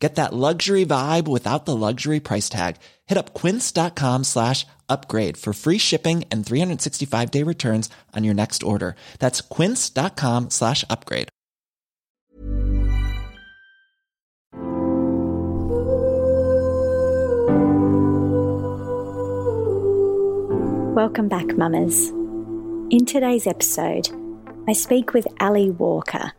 Get that luxury vibe without the luxury price tag. Hit up quince.com slash upgrade for free shipping and 365 day returns on your next order. That's quince.com slash upgrade. Welcome back, mamas. In today's episode, I speak with Ali Walker,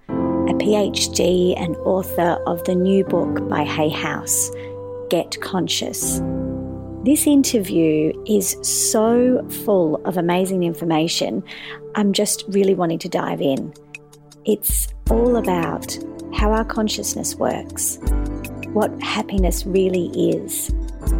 a PhD and author of the new book by Hay House, Get Conscious. This interview is so full of amazing information. I'm just really wanting to dive in. It's all about how our consciousness works, what happiness really is,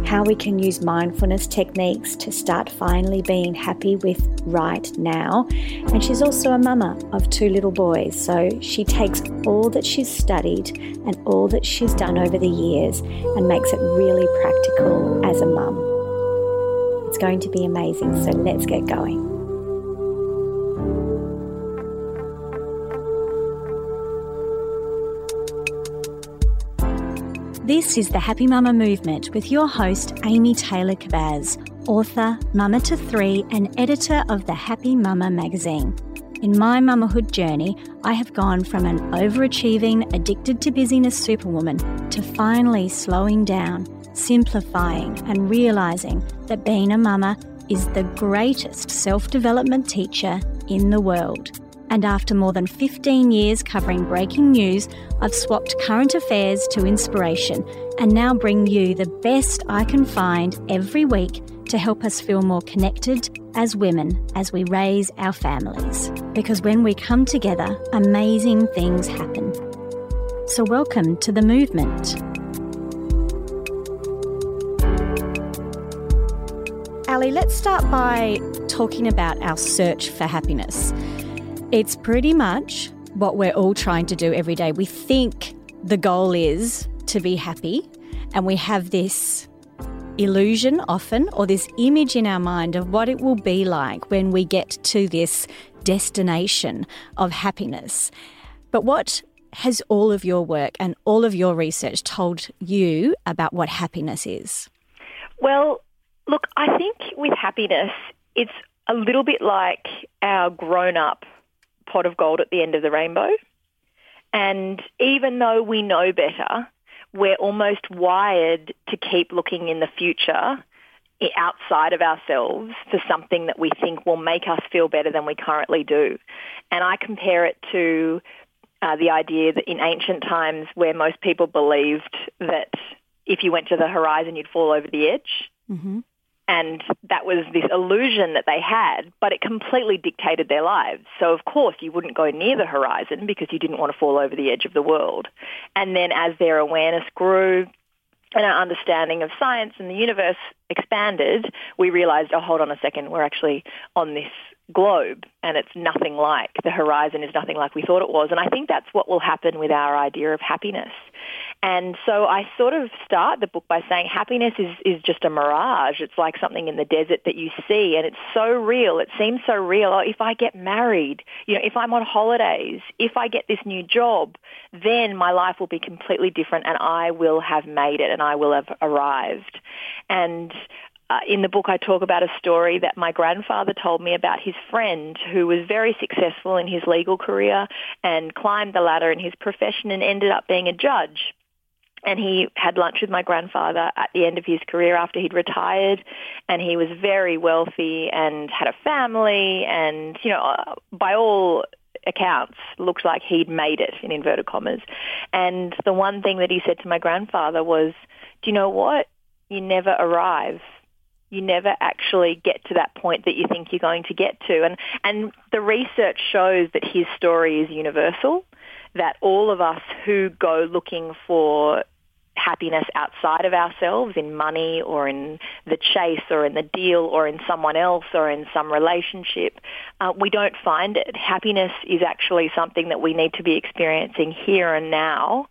how we can use mindfulness techniques to start finally being happy with right now. And she's also a mama of two little boys, so she takes all that she's studied and all that she's done over the years and makes it really practical as a mum. It's going to be amazing, so let's get going. This is the Happy Mama Movement with your host, Amy Taylor Kabbaz, author, mama to three, and editor of the Happy Mama magazine. In my mamahood journey, I have gone from an overachieving, addicted to busyness superwoman to finally slowing down, simplifying, and realizing that being a mama is the greatest self development teacher in the world. And after more than 15 years covering breaking news, I've swapped current affairs to inspiration and now bring you the best I can find every week to help us feel more connected as women as we raise our families. Because when we come together, amazing things happen. So, welcome to the movement. Ali, let's start by talking about our search for happiness. It's pretty much what we're all trying to do every day. We think the goal is to be happy, and we have this illusion often or this image in our mind of what it will be like when we get to this destination of happiness. But what has all of your work and all of your research told you about what happiness is? Well, look, I think with happiness, it's a little bit like our grown up pot of gold at the end of the rainbow. And even though we know better, we're almost wired to keep looking in the future outside of ourselves for something that we think will make us feel better than we currently do. And I compare it to uh, the idea that in ancient times where most people believed that if you went to the horizon, you'd fall over the edge. Mm-hmm. And that was this illusion that they had, but it completely dictated their lives. So of course you wouldn't go near the horizon because you didn't want to fall over the edge of the world. And then as their awareness grew, and our understanding of science and the universe expanded, we realized, oh, hold on a second, we're actually on this globe and it's nothing like, the horizon is nothing like we thought it was. And I think that's what will happen with our idea of happiness. And so I sort of start the book by saying happiness is, is just a mirage. It's like something in the desert that you see and it's so real. It seems so real. Oh, if I get married, you know, if I'm on holidays, if I get this new job, then my life will be completely different and I will have made it and I will have arrived. And uh, in the book, I talk about a story that my grandfather told me about his friend who was very successful in his legal career and climbed the ladder in his profession and ended up being a judge and he had lunch with my grandfather at the end of his career after he'd retired. And he was very wealthy and had a family. And you know uh, by all accounts looked like he'd made it in inverted commas. And the one thing that he said to my grandfather was do you know what? You never arrive. You never actually get to that point that you think you're going to get to. And and the research shows that his story is universal that all of us who go looking for happiness outside of ourselves in money or in the chase or in the deal or in someone else or in some relationship, uh, we don't find it. Happiness is actually something that we need to be experiencing here and now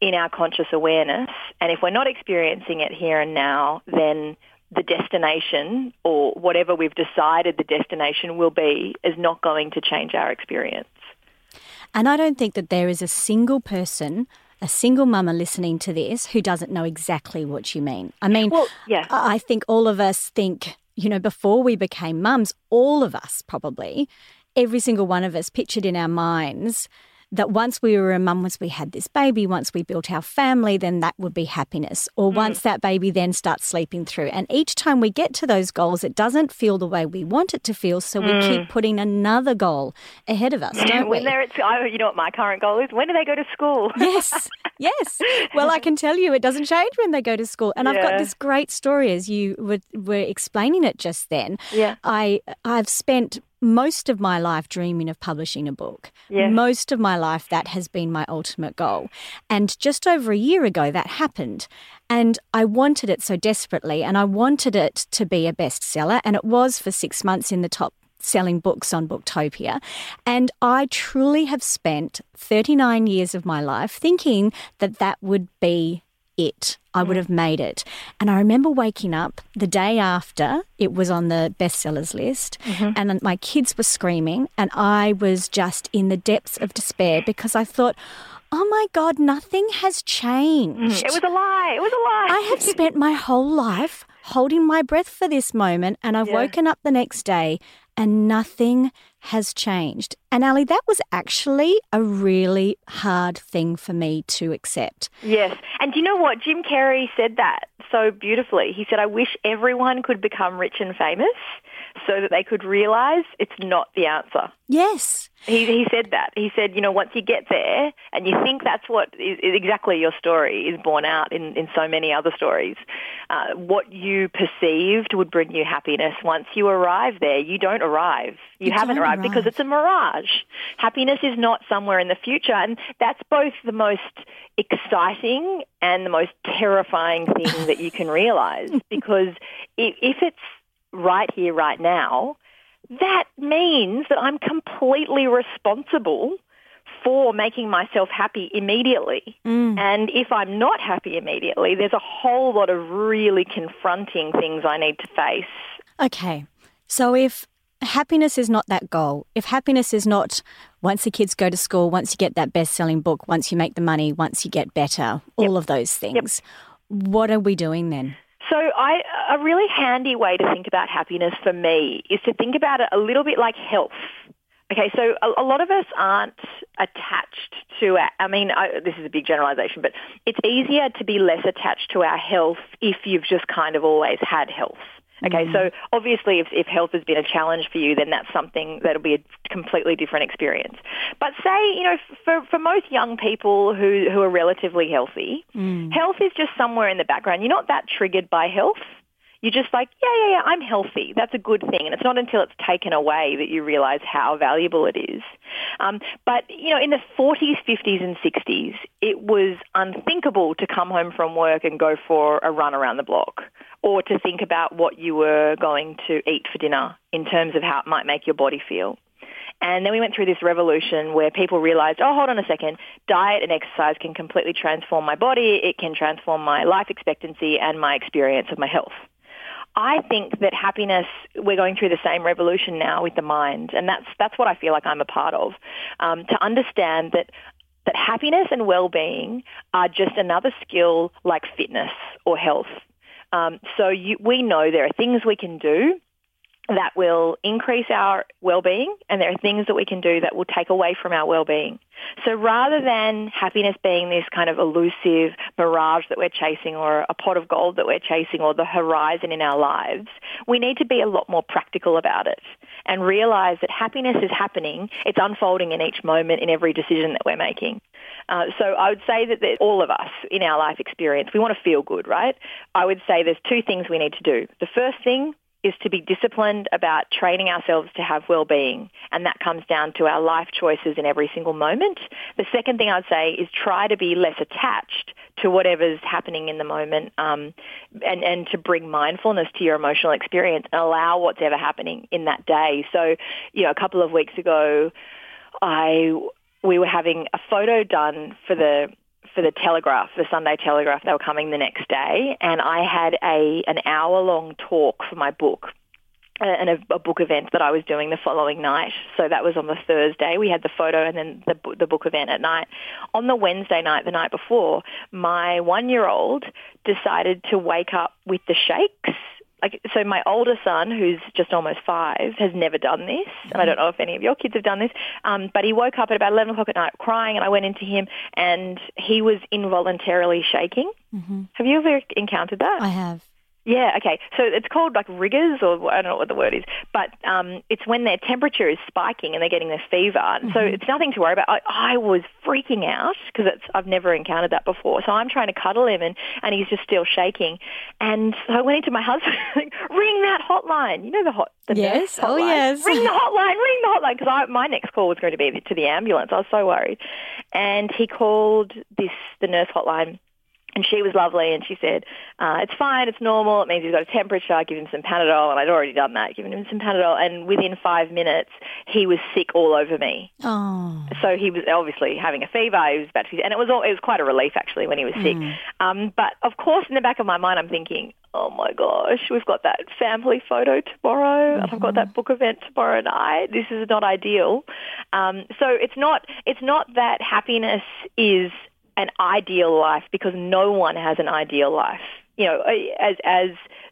in our conscious awareness. And if we're not experiencing it here and now, then the destination or whatever we've decided the destination will be is not going to change our experience. And I don't think that there is a single person, a single mama listening to this who doesn't know exactly what you mean. I mean, well, yeah. I think all of us think, you know, before we became mums, all of us probably, every single one of us pictured in our minds that once we were a mum, once we had this baby, once we built our family, then that would be happiness. Or mm. once that baby then starts sleeping through. And each time we get to those goals, it doesn't feel the way we want it to feel. So mm. we keep mm. putting another goal ahead of us, don't when we? They're at, you know what my current goal is? When do they go to school? yes, yes. Well, I can tell you it doesn't change when they go to school. And yeah. I've got this great story as you were, were explaining it just then. Yeah. I, I've spent most of my life dreaming of publishing a book. Yes. Most of my life, that has been my ultimate goal. And just over a year ago, that happened. And I wanted it so desperately, and I wanted it to be a bestseller. And it was for six months in the top selling books on Booktopia. And I truly have spent 39 years of my life thinking that that would be it. I would mm. have made it. And I remember waking up the day after it was on the bestsellers list, mm-hmm. and my kids were screaming, and I was just in the depths of despair because I thought, oh my God, nothing has changed. It was a lie. It was a lie. I have spent my whole life holding my breath for this moment, and I've yeah. woken up the next day and nothing has changed. And Ali, that was actually a really hard thing for me to accept. Yes. And do you know what? Jim Carrey said that so beautifully. He said, I wish everyone could become rich and famous so that they could realize it's not the answer. Yes. He, he said that. He said, you know, once you get there and you think that's what is, is exactly your story is borne out in, in so many other stories, uh, what you perceived would bring you happiness. Once you arrive there, you don't arrive. You, you haven't arrived arrive. because it's a mirage. Happiness is not somewhere in the future. And that's both the most exciting and the most terrifying thing that you can realize because if, if it's right here, right now, that means that I'm completely responsible for making myself happy immediately. Mm. And if I'm not happy immediately, there's a whole lot of really confronting things I need to face. Okay. So if happiness is not that goal, if happiness is not once the kids go to school, once you get that best selling book, once you make the money, once you get better, all yep. of those things, yep. what are we doing then? So I, a really handy way to think about happiness for me is to think about it a little bit like health. Okay, so a, a lot of us aren't attached to our, I mean, I, this is a big generalization, but it's easier to be less attached to our health if you've just kind of always had health. Okay, mm. so obviously if, if health has been a challenge for you, then that's something that'll be a completely different experience. But say, you know, for, for most young people who, who are relatively healthy, mm. health is just somewhere in the background. You're not that triggered by health. You're just like, yeah, yeah, yeah, I'm healthy. That's a good thing. And it's not until it's taken away that you realize how valuable it is. Um, but, you know, in the 40s, 50s and 60s, it was unthinkable to come home from work and go for a run around the block or to think about what you were going to eat for dinner in terms of how it might make your body feel. And then we went through this revolution where people realized, oh, hold on a second, diet and exercise can completely transform my body. It can transform my life expectancy and my experience of my health. I think that happiness, we're going through the same revolution now with the mind, and that's that's what I feel like I'm a part of. Um, to understand that that happiness and well-being are just another skill like fitness or health. Um, so you, we know there are things we can do that will increase our well-being and there are things that we can do that will take away from our well-being. So rather than happiness being this kind of elusive mirage that we're chasing or a pot of gold that we're chasing or the horizon in our lives, we need to be a lot more practical about it and realize that happiness is happening. It's unfolding in each moment in every decision that we're making. Uh, so I would say that, that all of us in our life experience, we want to feel good, right? I would say there's two things we need to do. The first thing is to be disciplined about training ourselves to have well-being, and that comes down to our life choices in every single moment. The second thing I'd say is try to be less attached to whatever's happening in the moment, um, and and to bring mindfulness to your emotional experience and allow what's ever happening in that day. So, you know, a couple of weeks ago, I we were having a photo done for the for the Telegraph, the Sunday Telegraph. They were coming the next day, and I had a an hour long talk for my book uh, and a, a, book event that I was doing the following night. So that was on the Thursday. We had the photo and then the the book event at night. On the Wednesday night, the night before, my one year old decided to wake up with the shakes like so my older son who's just almost five has never done this and i don't know if any of your kids have done this um, but he woke up at about 11 o'clock at night crying and i went into him and he was involuntarily shaking. Mm-hmm. have you ever encountered that? I have yeah, okay. So it's called like rigors, or I don't know what the word is, but um, it's when their temperature is spiking and they're getting this fever. Mm-hmm. So it's nothing to worry about. I, I was freaking out because I've never encountered that before. So I'm trying to cuddle him, and, and he's just still shaking. And so I went into my husband, ring that hotline. You know the hot, the yes, oh yes, ring the hotline, ring the hotline, because my next call was going to be to the ambulance. I was so worried, and he called this the nurse hotline and she was lovely and she said, uh, it's fine, it's normal, it means he's got a temperature, I give him some Panadol, and I'd already done that, given him some Panadol, and within five minutes, he was sick all over me. Oh. So he was obviously having a fever, he was about to, and it was, all, it was quite a relief actually when he was sick. Mm. Um, but of course, in the back of my mind, I'm thinking, oh my gosh, we've got that family photo tomorrow, mm-hmm. I've got that book event tomorrow night. This is not ideal. Um, so it's not it's not that happiness is an ideal life because no one has an ideal life. You know, as as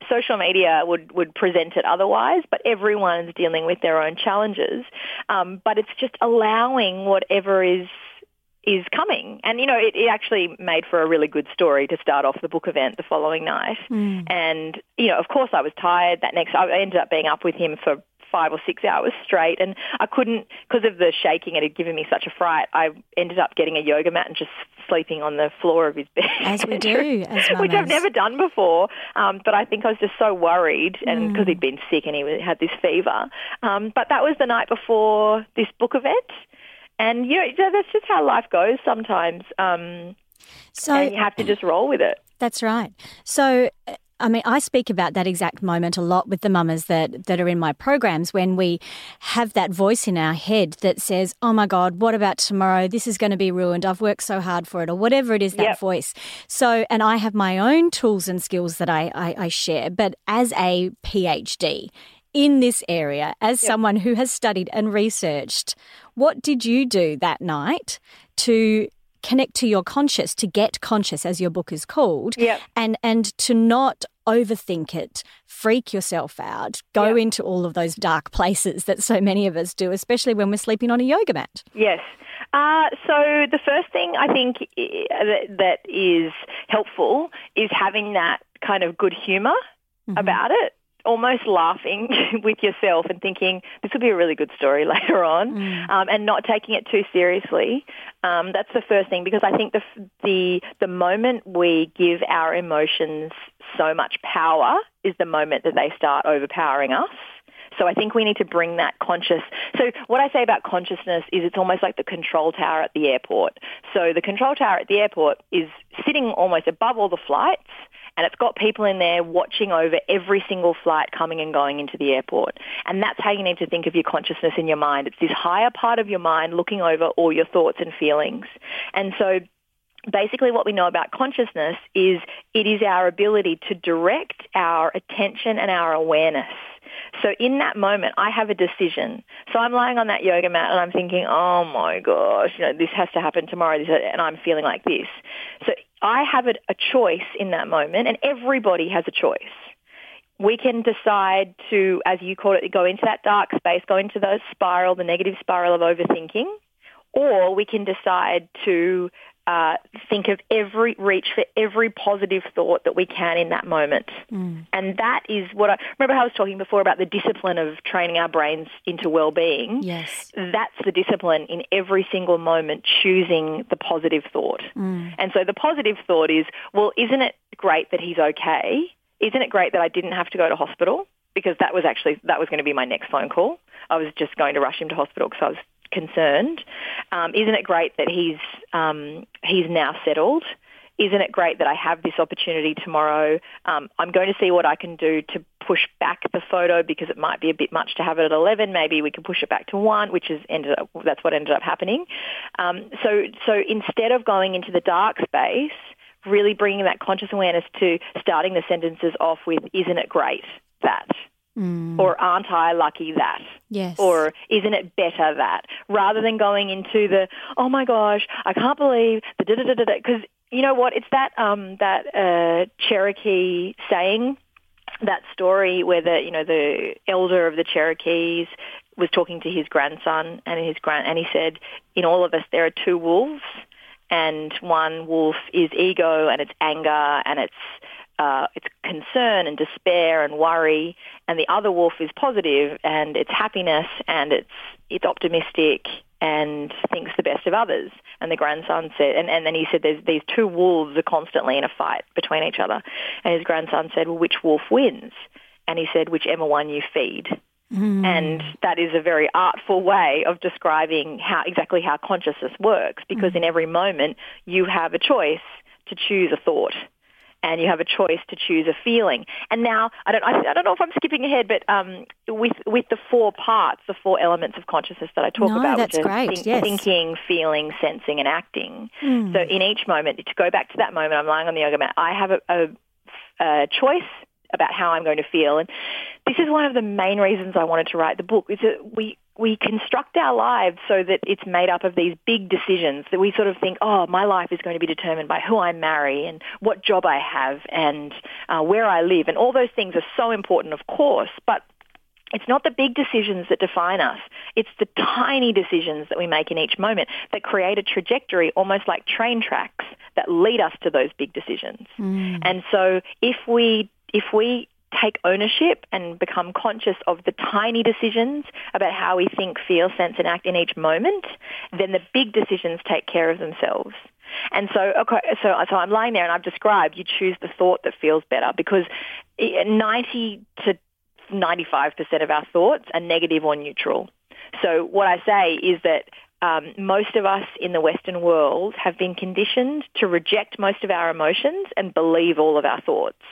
social media would would present it otherwise, but everyone's dealing with their own challenges. Um, but it's just allowing whatever is is coming. And, you know, it, it, actually made for a really good story to start off the book event the following night. Mm. And, you know, of course I was tired that next, I ended up being up with him for five or six hours straight. And I couldn't, because of the shaking, it had given me such a fright. I ended up getting a yoga mat and just sleeping on the floor of his bed. As we do, as which I've never done before. Um, but I think I was just so worried, and because mm. he'd been sick and he had this fever. Um, but that was the night before this book event. And you know, that's just how life goes sometimes. Um, so and you have to just roll with it. That's right. So I mean, I speak about that exact moment a lot with the mamas that, that are in my programs when we have that voice in our head that says, Oh my God, what about tomorrow? This is going to be ruined. I've worked so hard for it, or whatever it is, that yep. voice. So, and I have my own tools and skills that I, I, I share, but as a PhD, in this area as yep. someone who has studied and researched. What did you do that night to connect to your conscious, to get conscious, as your book is called, yep. and and to not overthink it, freak yourself out, go yep. into all of those dark places that so many of us do, especially when we're sleeping on a yoga mat. Yes. Uh, so the first thing I think that is helpful is having that kind of good humor mm-hmm. about it almost laughing with yourself and thinking this will be a really good story later on, mm. um, and not taking it too seriously. Um, that's the first thing because I think the the the moment we give our emotions so much power is the moment that they start overpowering us. So I think we need to bring that conscious. So what I say about consciousness is it's almost like the control tower at the airport. So the control tower at the airport is sitting almost above all the flights and it's got people in there watching over every single flight coming and going into the airport. And that's how you need to think of your consciousness in your mind. It's this higher part of your mind looking over all your thoughts and feelings. And so basically what we know about consciousness is it is our ability to direct our attention and our awareness. So in that moment, I have a decision. So I'm lying on that yoga mat and I'm thinking, oh my gosh, you know, this has to happen tomorrow, and I'm feeling like this. So I have a, choice in that moment, and everybody has a choice. We can decide to, as you call it, go into that dark space, go into the spiral, the negative spiral of overthinking, or we can decide to uh, think of every reach for every positive thought that we can in that moment. Mm. And that is what I remember. I was talking before about the discipline of training our brains into well-being. Yes, that's the discipline in every single moment, choosing the positive thought. Mm. And so the positive thought is, well, isn't it great that he's okay? Isn't it great that I didn't have to go to hospital? because that was actually that was going to be my next phone call. I was just going to rush him to hospital because I was concerned. Um, isn't it great that he's um, he's now settled? Isn't it great that I have this opportunity tomorrow? Um, I'm going to see what I can do to push back the photo because it might be a bit much to have it at 11. Maybe we can push it back to one, which is ended up, that's what ended up happening. Um, so so instead of going into the dark space, really bringing that conscious awareness to starting the sentences off with "Isn't it great that?" Mm. Or aren't I lucky that? Yes. Or isn't it better that? Rather than going into the, oh my gosh, I can't believe the da da da da da. Because you know what? It's that um, that uh, Cherokee saying, that story where the you know the elder of the Cherokees was talking to his grandson, and his grand and he said, in all of us there are two wolves, and one wolf is ego and it's anger and it's uh, it's concern and despair and worry, and the other wolf is positive and it's happiness and it's it's optimistic and thinks the best of others. And the grandson said, and, and then he said, there's these two wolves are constantly in a fight between each other. And his grandson said, well, which wolf wins? And he said, whichever one you feed. Mm. And that is a very artful way of describing how exactly how consciousness works because mm. in every moment you have a choice to choose a thought and you have a choice to choose a feeling. And now, I don't, I, I don't know if I'm skipping ahead, but um, with with the four parts, the four elements of consciousness that I talk no, about, which are think, yes. thinking, feeling, sensing, and acting. Mm. So in each moment, to go back to that moment, I'm lying on the yoga mat. I have a, a, a choice about how I'm going to feel. And this is one of the main reasons I wanted to write the book is that we we construct our lives so that it's made up of these big decisions that we sort of think, oh, my life is going to be determined by who I marry and what job I have and uh, where I live. And all those things are so important, of course, but it's not the big decisions that define us. It's the tiny decisions that we make in each moment that create a trajectory almost like train tracks that lead us to those big decisions. Mm. And so if we if we take ownership and become conscious of the tiny decisions about how we think, feel, sense and act in each moment, then the big decisions take care of themselves. And so, okay, so, so I'm lying there and I've described you choose the thought that feels better because 90 to 95% of our thoughts are negative or neutral. So what I say is that um, most of us in the Western world have been conditioned to reject most of our emotions and believe all of our thoughts.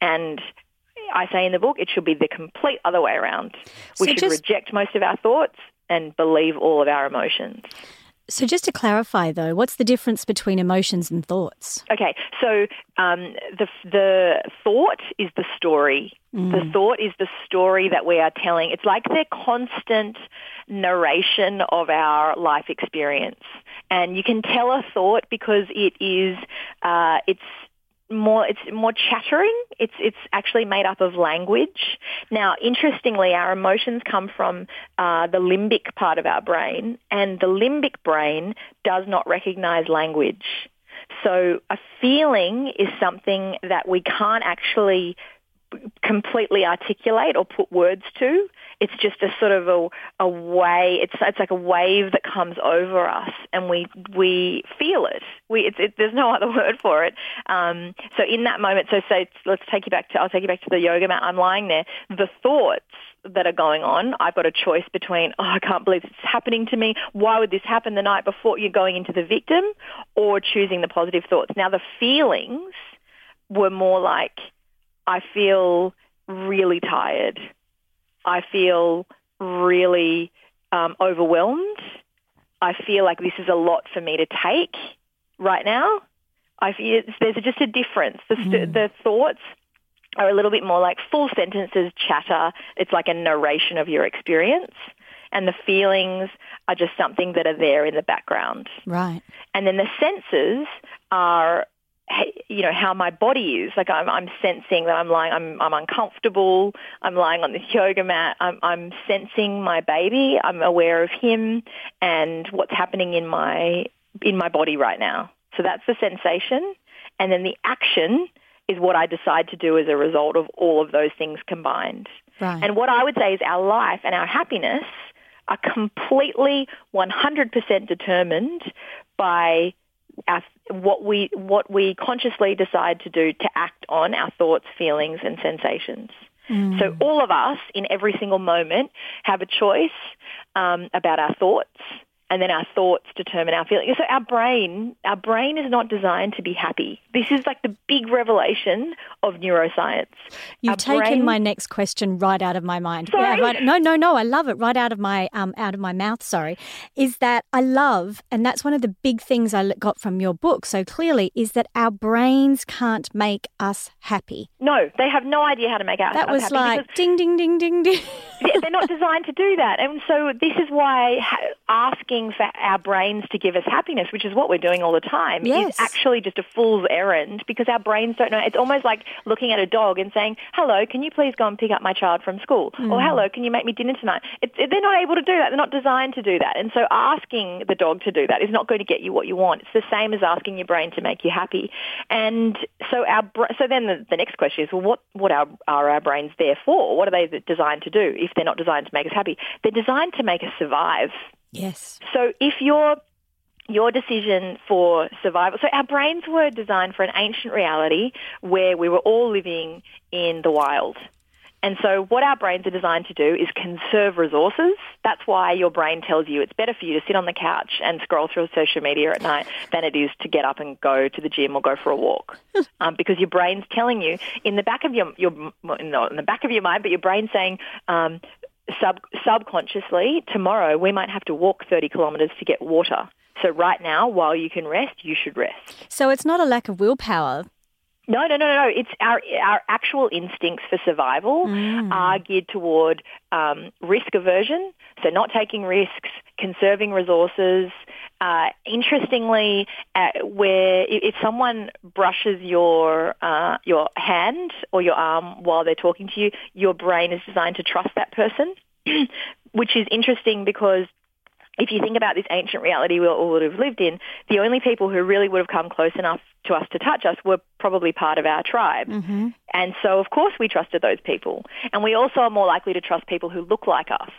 And I say in the book, it should be the complete other way around. We so should just, reject most of our thoughts and believe all of our emotions. So, just to clarify, though, what's the difference between emotions and thoughts? Okay, so um, the the thought is the story. Mm. The thought is the story that we are telling. It's like the constant narration of our life experience, and you can tell a thought because it is uh, it's more it's more chattering. It's it's actually made up of language. Now, interestingly, our emotions come from uh, the limbic part of our brain, and the limbic brain does not recognize language. So, a feeling is something that we can't actually completely articulate or put words to. It's just a sort of a, a way. It's it's like a wave that comes over us, and we we feel it. We it's, it, there's no other word for it. Um, so in that moment, so so let's take you back to I'll take you back to the yoga mat. I'm lying there. The thoughts that are going on. I've got a choice between, oh, I can't believe is happening to me. Why would this happen the night before? You're going into the victim or choosing the positive thoughts. Now, the feelings were more like, I feel really tired. I feel really um, overwhelmed. I feel like this is a lot for me to take right now. I feel there's just a difference. The, mm. the thoughts are a little bit more like full sentences, chatter. It's like a narration of your experience. And the feelings are just something that are there in the background. Right. And then the senses are you know how my body is. Like I'm, I'm sensing that I'm lying I'm, I'm uncomfortable. I'm lying on this yoga mat. I'm, I'm sensing my baby. I'm aware of him and what's happening in my in my body right now. So that's the sensation. And then the action is what I decide to do as a result of all of those things combined. Right. and what I would say is our life and our happiness are completely 100% determined by our, what we what we consciously decide to do to act on our thoughts, feelings, and sensations. So all of us in every single moment have a choice um, about our thoughts and then our thoughts determine our feelings. So our brain, our brain is not designed to be happy. This is like the big revelation of neuroscience. You've Our taken brain- my next question right out of my mind. Sorry? right, no, no, no. I love it. Right out of my um, out of my mouth. Sorry, is that I love, and that's one of the big things I got from your book. So clearly, is that our brains can't make us happy. No, they have no idea how to make us happy. That was happy like ding, ding, ding, ding, ding. They're not designed to do that. And so this is why asking for our brains to give us happiness, which is what we're doing all the time, Yes. is actually just a fool's errand because our brains don't know. It's almost like looking at a dog and saying, hello, can you please go and pick up my child from school? Hmm. Or hello, can you make me dinner tonight? It, it- they're not able to do that. They're not designed to do that. And so asking the dog to do that is not going to get you what you want. It's the same as asking your brain to make you happy. And so our so then the, the next question is, well, what, what are, are our brains there for? What are they designed to do if they're not designed to make us happy? They're designed to make us survive. Yes. So if your your decision for survival, so our brains were designed for an ancient reality where we were all living in the wild. And so what our brains are designed to do is conserve resources. That's why your brain tells you it's better for you to sit on the couch and scroll through social media at night than it is to get up and go to the gym or go for a walk. um, because your brain's telling you in the back of your, your not in the back of your mind, but your brain's saying, um, sub, subconsciously, tomorrow we might have to walk 30 kilometres to get water. So right now, while you can rest, you should rest. So it's not a lack of willpower. No, no, no, no, no. It's our our actual instincts for survival are geared toward um, risk aversion, so not taking risks, conserving resources. Uh, interestingly, uh, where if someone brushes your uh, your hand or your arm while they're talking to you, your brain is designed to trust that person, which is interesting because if you think about this ancient reality we all would have lived in, the only people who really would have come close enough to us to touch us were probably part of our tribe. And so, of course, we trusted those people. And we also are more likely to trust people who look like us.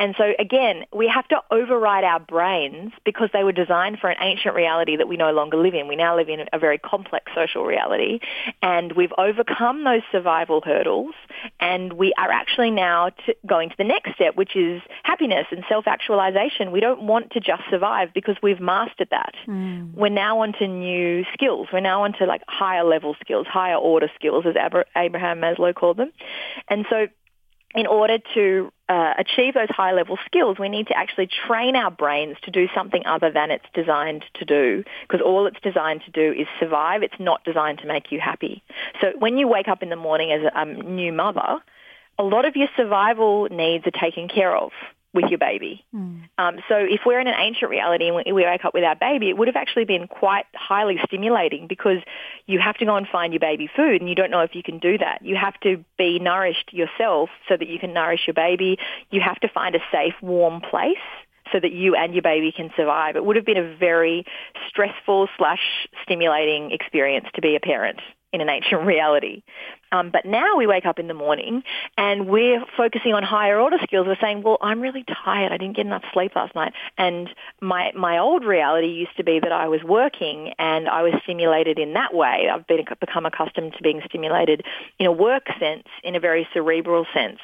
And so, again, we have to override our brains because they were designed for an ancient reality that we no longer live in. We now live in a very complex social reality. And we've overcome those survival hurdles. And we are actually now to going to the next step, which is happiness and self-actualization. We don't want to just survive because we've mastered that. Hmm. We're now onto new skills. We're now onto like higher level skills, higher order skills, as Abraham Maslow called them. And so in order to uh, achieve those high level skills, we need to actually train our brains to do something other than it's designed to do. Because all it's designed to do is survive. It's not designed to make you happy. So when you wake up in the morning as a um, new mother, a lot of your survival needs are taken care of with your baby. Um, so if we're in an ancient reality and we, we wake up with our baby, it would have actually been quite highly stimulating because you have to go and find your baby food and you don't know if you can do that. You have to be nourished yourself so that you can nourish your baby. You have to find a safe, warm place so that you and your baby can survive. It would have been a very stressful slash stimulating experience to be a parent in an ancient reality. Um, but now we wake up in the morning and we're focusing on higher order skills. We're saying, well, I'm really tired. I didn't get enough sleep last night. And my, my old reality used to be that I was working and I was stimulated in that way. I've been, become accustomed to being stimulated in a work sense, in a very cerebral sense.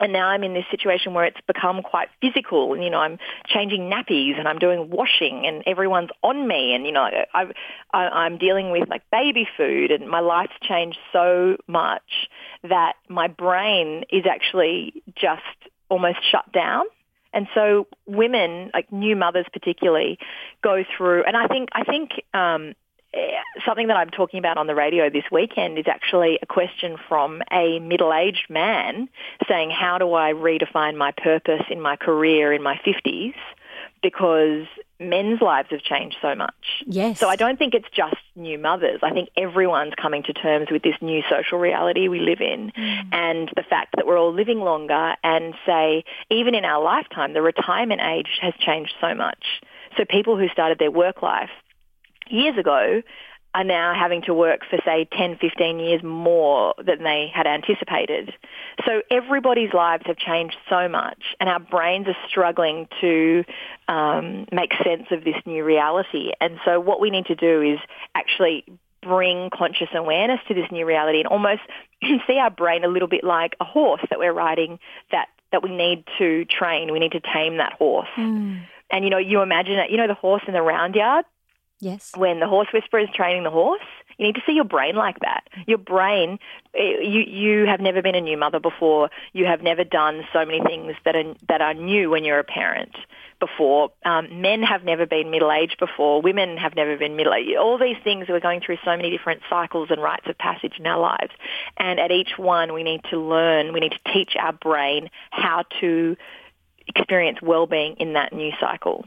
And now I'm in this situation where it's become quite physical. And, you know, I'm changing nappies and I'm doing washing and everyone's on me. And, you know, I've, I, I'm dealing with like baby food and my life's changed so much that my brain is actually just almost shut down. And so women, like new mothers particularly, go through, and I think, I think, um, Uh, something that I'm talking about on the radio this weekend is actually a question from a middle-aged man saying, how do I redefine my purpose in my career in my 50s? Because men's lives have changed so much. Yes. So I don't think it's just new mothers. I think everyone's coming to terms with this new social reality we live in mm. and the fact that we're all living longer and say, even in our lifetime, the retirement age has changed so much. So people who started their work life years ago are now having to work for, say, 10, 15 years more than they had anticipated. So everybody's lives have changed so much, and our brains are struggling to um, make sense of this new reality. And so what we need to do is actually bring conscious awareness to this new reality and almost see our brain a little bit like a horse that we're riding that, that we need to train. We need to tame that horse. Mm. And, you know, you imagine it, you know, the horse in the round yard? Yes. When the horse whisperer is training the horse, you need to see your brain like that. Your brain, eh, you you have never been a new mother before. You have never done so many things that are that are new when you're a parent before. Um, men have never been middle aged before. Women have never been middle aged. All these things we're going through so many different cycles and rites of passage in our lives. And at each one, we need to learn. We need to teach our brain how to experience well-being in that new cycle.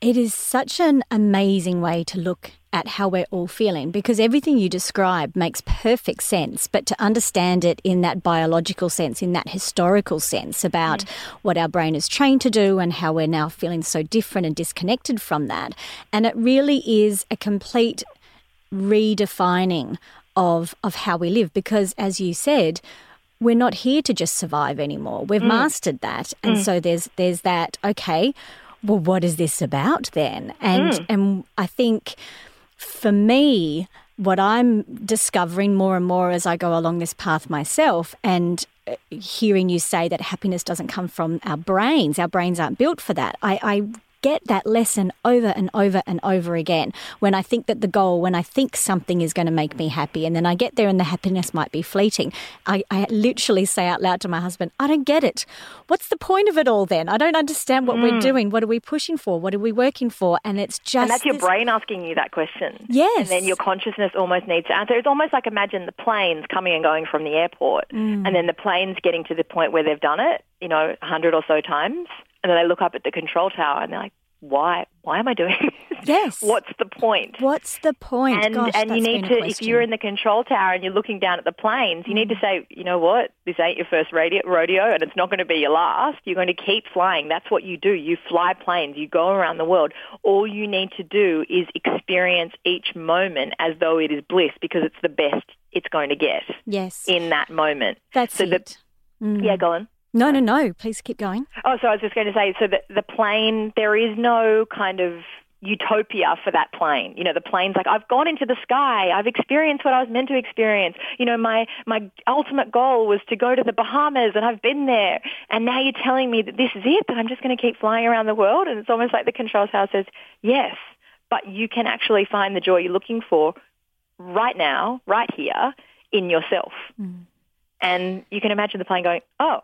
It is such an amazing way to look at how we're all feeling because everything you describe makes perfect sense. But to understand it in that biological sense, in that historical sense about mm. what our brain is trained to do and how we're now feeling so different and disconnected from that. And it really is a complete redefining of, of how we live because, as you said, we're not here to just survive anymore. We've mm. mastered that. And mm. so there's there's that, okay, well, what is this about then? And mm. and I think for me, what I'm discovering more and more as I go along this path myself, and uh, hearing you say that happiness doesn't come from our brains, our brains aren't built for that. I, I get that lesson over and over and over again when I think that the goal, when I think something is going to make me happy, and then I get there and the happiness might be fleeting. I, I literally say out loud to my husband, I don't get it. What's the point of it all then? I don't understand what mm. we're doing. What are we pushing for? What are we working for? And it's just. And that's your this... brain asking you that question. Yes. And then your consciousness almost needs to answer. It's almost like imagine the planes coming and going from the airport, mm. and then the planes getting to the point where they've done it, you know, a hundred or so times and then they look up at the control tower and they're like, why why am I doing this? Yes. What's the point? What's the point? And Gosh, and you need to if you're in the control tower and you're looking down at the planes, you mm. need to mm. say, you know what, this ain't your first radio, rodeo and it's not going to be your last. You're going to keep flying. That's what you do. You fly planes. You go around the world. All you need to do is experience each moment as though it is bliss because it's the best it's going to get. Yes. In that moment. That's so it. The, mm. Yeah, go on. No, no, no. Please keep going. Oh, so I was just going to say, so the, the plane, there is no kind of utopia for that plane. You know, the plane's like, I've gone into the sky. I've experienced what I was meant to experience. You know, my, my ultimate goal was to go to the Bahamas and I've been there. And now you're telling me that this is it, that I'm just going to keep flying around the world. And it's almost like the control tower says, yes, but you can actually find the joy you're looking for right now, right here in yourself. Mm. And you can imagine the plane going, oh,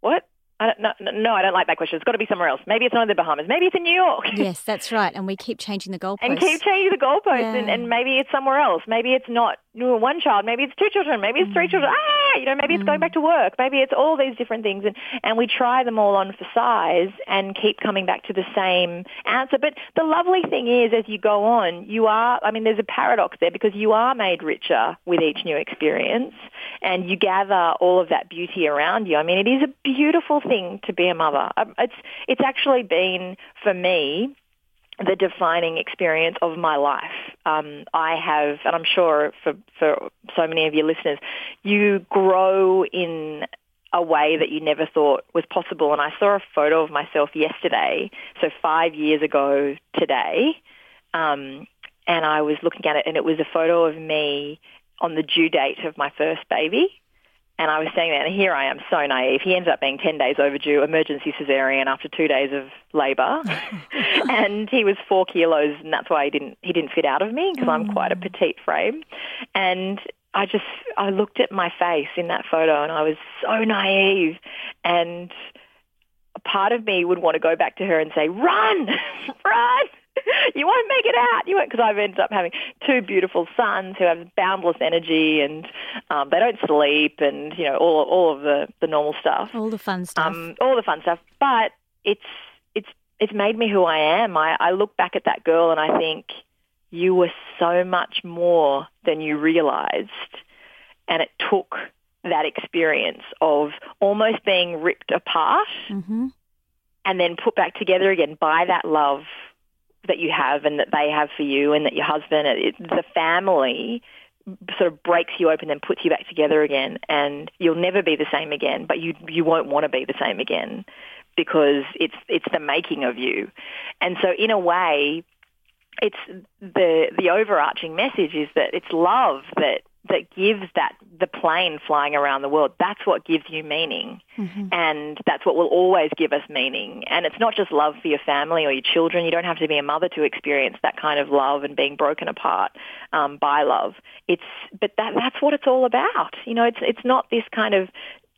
what? I don't, no, no, I don't like that question. It's got to be somewhere else. Maybe it's not in the Bahamas. Maybe it's in New York. Yes, that's right. And we keep changing the goalposts. And keep changing the goalposts. Yeah. And, and, maybe it's somewhere else. Maybe it's not one child. Maybe it's two children. Maybe it's three mm. children. Ah, you know, maybe it's going back to work. Maybe it's all these different things. And, and we try them all on for size and keep coming back to the same answer. But the lovely thing is, as you go on, you are, I mean, there's a paradox there because you are made richer with each new experience and you gather all of that beauty around you. I mean, it is a beautiful thing to be a mother. Um, it's, it's actually been, for me, the defining experience of my life. Um, I have, and I'm sure for, for so many of your listeners, you grow in a way that you never thought was possible. And I saw a photo of myself yesterday, so five years ago today, um, and I was looking at it, and it was a photo of me on the due date of my first baby. And I was saying that, and here I am, so naive. He ends up being 10 days overdue, emergency cesarean after two days of labour. and he was four kilos, and that's why he didn't, he didn't fit out of me, because I'm quite a mm. petite frame. And I just, I looked at my face in that photo, and I was so naive. And a part of me would want to go back to her and say, run, run you won't make it out. You won't because I've ended up having two beautiful sons who have boundless energy and um, they don't sleep and you know all all of the the normal stuff, all the fun stuff, um, all the fun stuff. But it's it's it's made me who I am. I, I look back at that girl and I think you were so much more than you realized, and it took that experience of almost being ripped apart. Mm-hmm and then put back together again by that love that you have and that they have for you and that your husband, it, the family sort of breaks you open and puts you back together again and you'll never be the same again, but you, you won't want to be the same again because it's, it's the making of you. And so in a way, it's the the overarching message is that it's love that that gives that the plane flying around the world. That's what gives you meaning, mm-hmm. and that's what will always give us meaning. And it's not just love for your family or your children. You don't have to be a mother to experience that kind of love and being broken apart um, by love. It's but that that's what it's all about. You know, it's it's not this kind of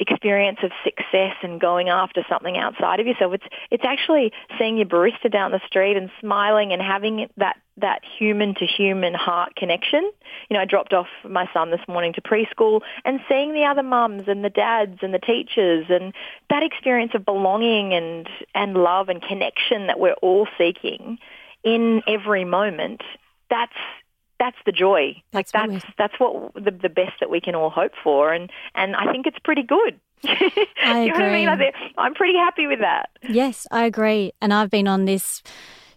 experience of success and going after something outside of yourself. It's it's actually seeing your barista down the street and smiling and having that that human to human heart connection. You know, I dropped off my son this morning to preschool and seeing the other mums and the dads and the teachers and that experience of belonging and and love and connection that we're all seeking in every moment. That's that's the joy. That's like that's that's what the, the best that we can all hope for, and and I think it's pretty good. I you agree. know what I mean? I'm pretty happy with that. Yes, I agree. And I've been on this,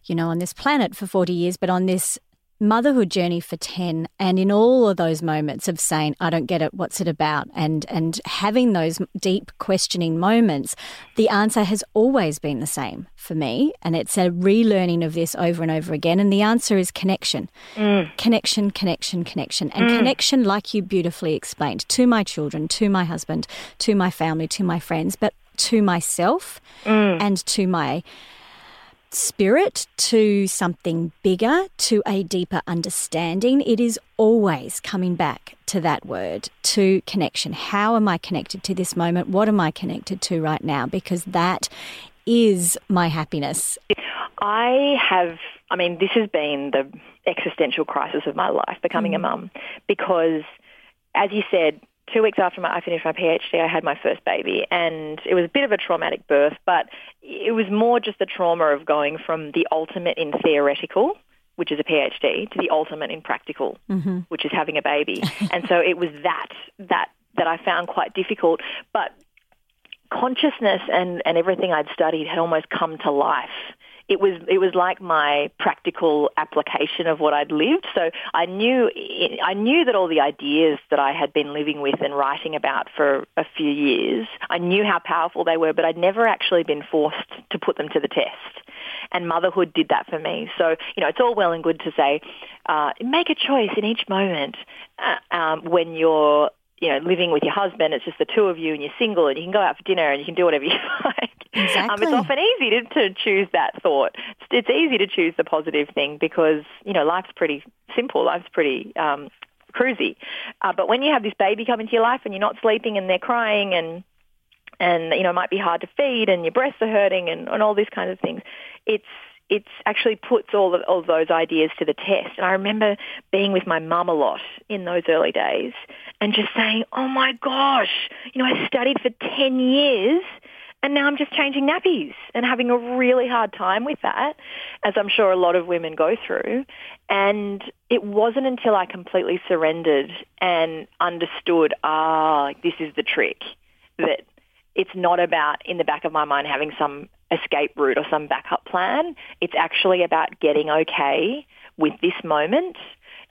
you know, on this planet for 40 years, but on this motherhood journey for 10 and in all of those moments of saying i don't get it what's it about and and having those deep questioning moments the answer has always been the same for me and it's a relearning of this over and over again and the answer is connection mm. connection connection connection and mm. connection like you beautifully explained to my children to my husband to my family to my friends but to myself mm. and to my spirit to something bigger, to a deeper understanding. It is always coming back to that word, to connection. How am I connected to this moment? What am I connected to right now? Because that is my happiness. I have, I mean, this has been the existential crisis of my life, becoming mm. a mum, because as you said, two weeks after my, I finished my PhD, I had my first baby, and it was a bit of a traumatic birth, but it was more just the trauma of going from the ultimate in theoretical, which is a PhD, to the ultimate in practical, mm-hmm. which is having a baby. and so it was that that that I found quite difficult, but consciousness and, and everything I'd studied had almost come to life it was it was like my practical application of what I'd lived. So I knew I knew that all the ideas that I had been living with and writing about for a few years, I knew how powerful they were, but I'd never actually been forced to put them to the test. And motherhood did that for me. So you know, it's all well and good to say, uh, make a choice in each moment uh, um, when you're you know, living with your husband, it's just the two of you and you're single and you can go out for dinner and you can do whatever you like. Exactly. Um, it's often easy to, to choose that thought. It's, it's easy to choose the positive thing because, you know, life's pretty simple. Life's pretty um, cruisy. Uh, but when you have this baby come into your life and you're not sleeping and they're crying and and you know it might be hard to feed and your breasts are hurting and, and all these kinds of things, it's it actually puts all of, all of those ideas to the test. And I remember being with my mum a lot in those early days and just saying, oh my gosh, you know, I studied for 10 years and now I'm just changing nappies and having a really hard time with that, as I'm sure a lot of women go through. And it wasn't until I completely surrendered and understood, ah, this is the trick, that it's not about in the back of my mind having some escape route or some backup plan. It's actually about getting okay with this moment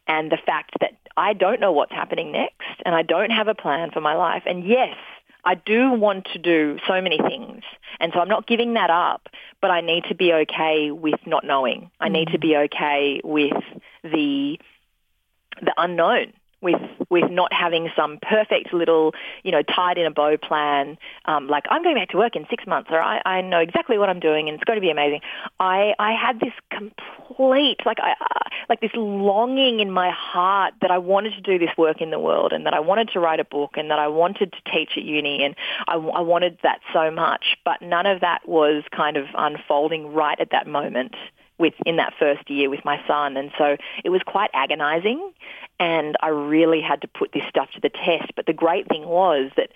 and the fact that I don't know what's happening next and I don't have a plan for my life. And yes, I do want to do so many things. And so I'm not giving that up, but I need to be okay with not knowing. I need to mm. be okay with the the unknown with with not having some perfect little, you know, tied in a bow plan, um, like I'm going back to work in six months, or I, I know exactly what I'm doing, and it's going to be amazing. I I had this complete, like I uh, like this longing in my heart that I wanted to do this work in the world, and that I wanted to write a book, and that I wanted to teach at uni, and I, I wanted that so much, but none of that was kind of unfolding right at that moment with in that first year with my son and so it was quite agonizing and I really had to put this stuff to the test. But the great thing was that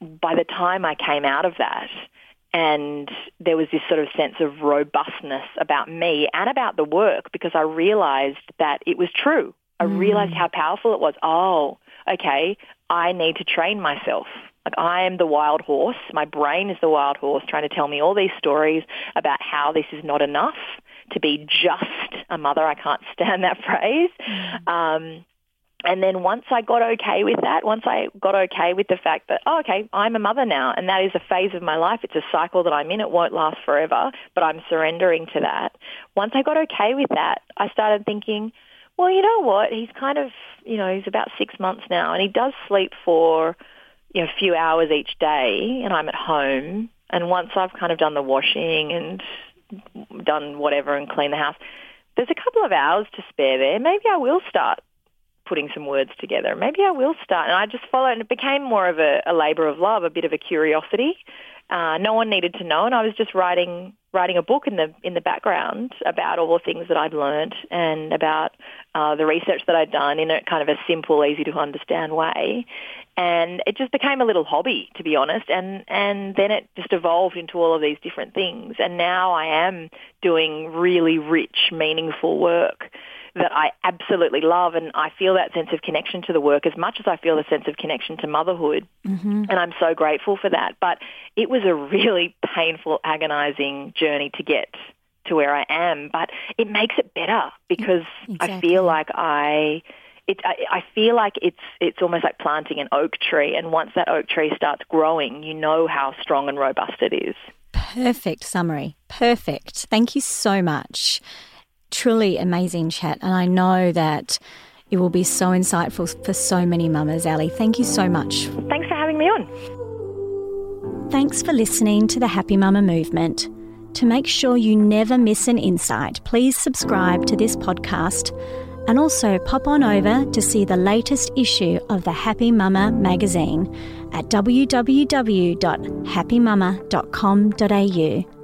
by the time I came out of that, and there was this sort of sense of robustness about me and about the work because I realized that it was true. I mm. realized how powerful it was. Oh, okay, I need to train myself. Like I am the wild horse. My brain is the wild horse trying to tell me all these stories about how this is not enough to be just a mother. I can't stand that phrase. Mm. Um, and then once I got okay with that, once I got okay with the fact that, oh, okay, I'm a mother now and that is a phase of my life. It's a cycle that I'm in. It won't last forever, but I'm surrendering to that. Once I got okay with that, I started thinking, well, you know what? He's kind of, you know, he's about six months now and he does sleep for, you know, a few hours each day and I'm at home. And once I've kind of done the washing and done whatever and cleaned the house, there's a couple of hours to spare there. Maybe I will start putting some words together. Maybe I will start. And I just followed, and it became more of a, a labour of love, a bit of a curiosity. Uh, no one needed to know, and I was just writing writing a book in the in the background about all the things that I'd learned and about uh, the research that I'd done in a kind of a simple, easy to understand way. And it just became a little hobby, to be honest. And and then it just evolved into all of these different things. And now I am doing really rich, meaningful work that I absolutely love, and I feel that sense of connection to the work as much as I feel the sense of connection to motherhood, mm-hmm. and I'm so grateful for that. But it was a really painful, agonising journey to get to where I am, but it makes it better because exactly. I feel like I. It, I, I feel like it's it's almost like planting an oak tree, and once that oak tree starts growing, you know how strong and robust it is. Perfect summary. Perfect. Thank you so much truly amazing chat. And I know that it will be so insightful for so many mamas, Ali. Thank you so much. Thanks for having me on. Thanks for listening to the Happy Mama Movement. To make sure you never miss an insight, please subscribe to this podcast and also pop on over to see the latest issue of the Happy Mama magazine at www.happymama.com.au.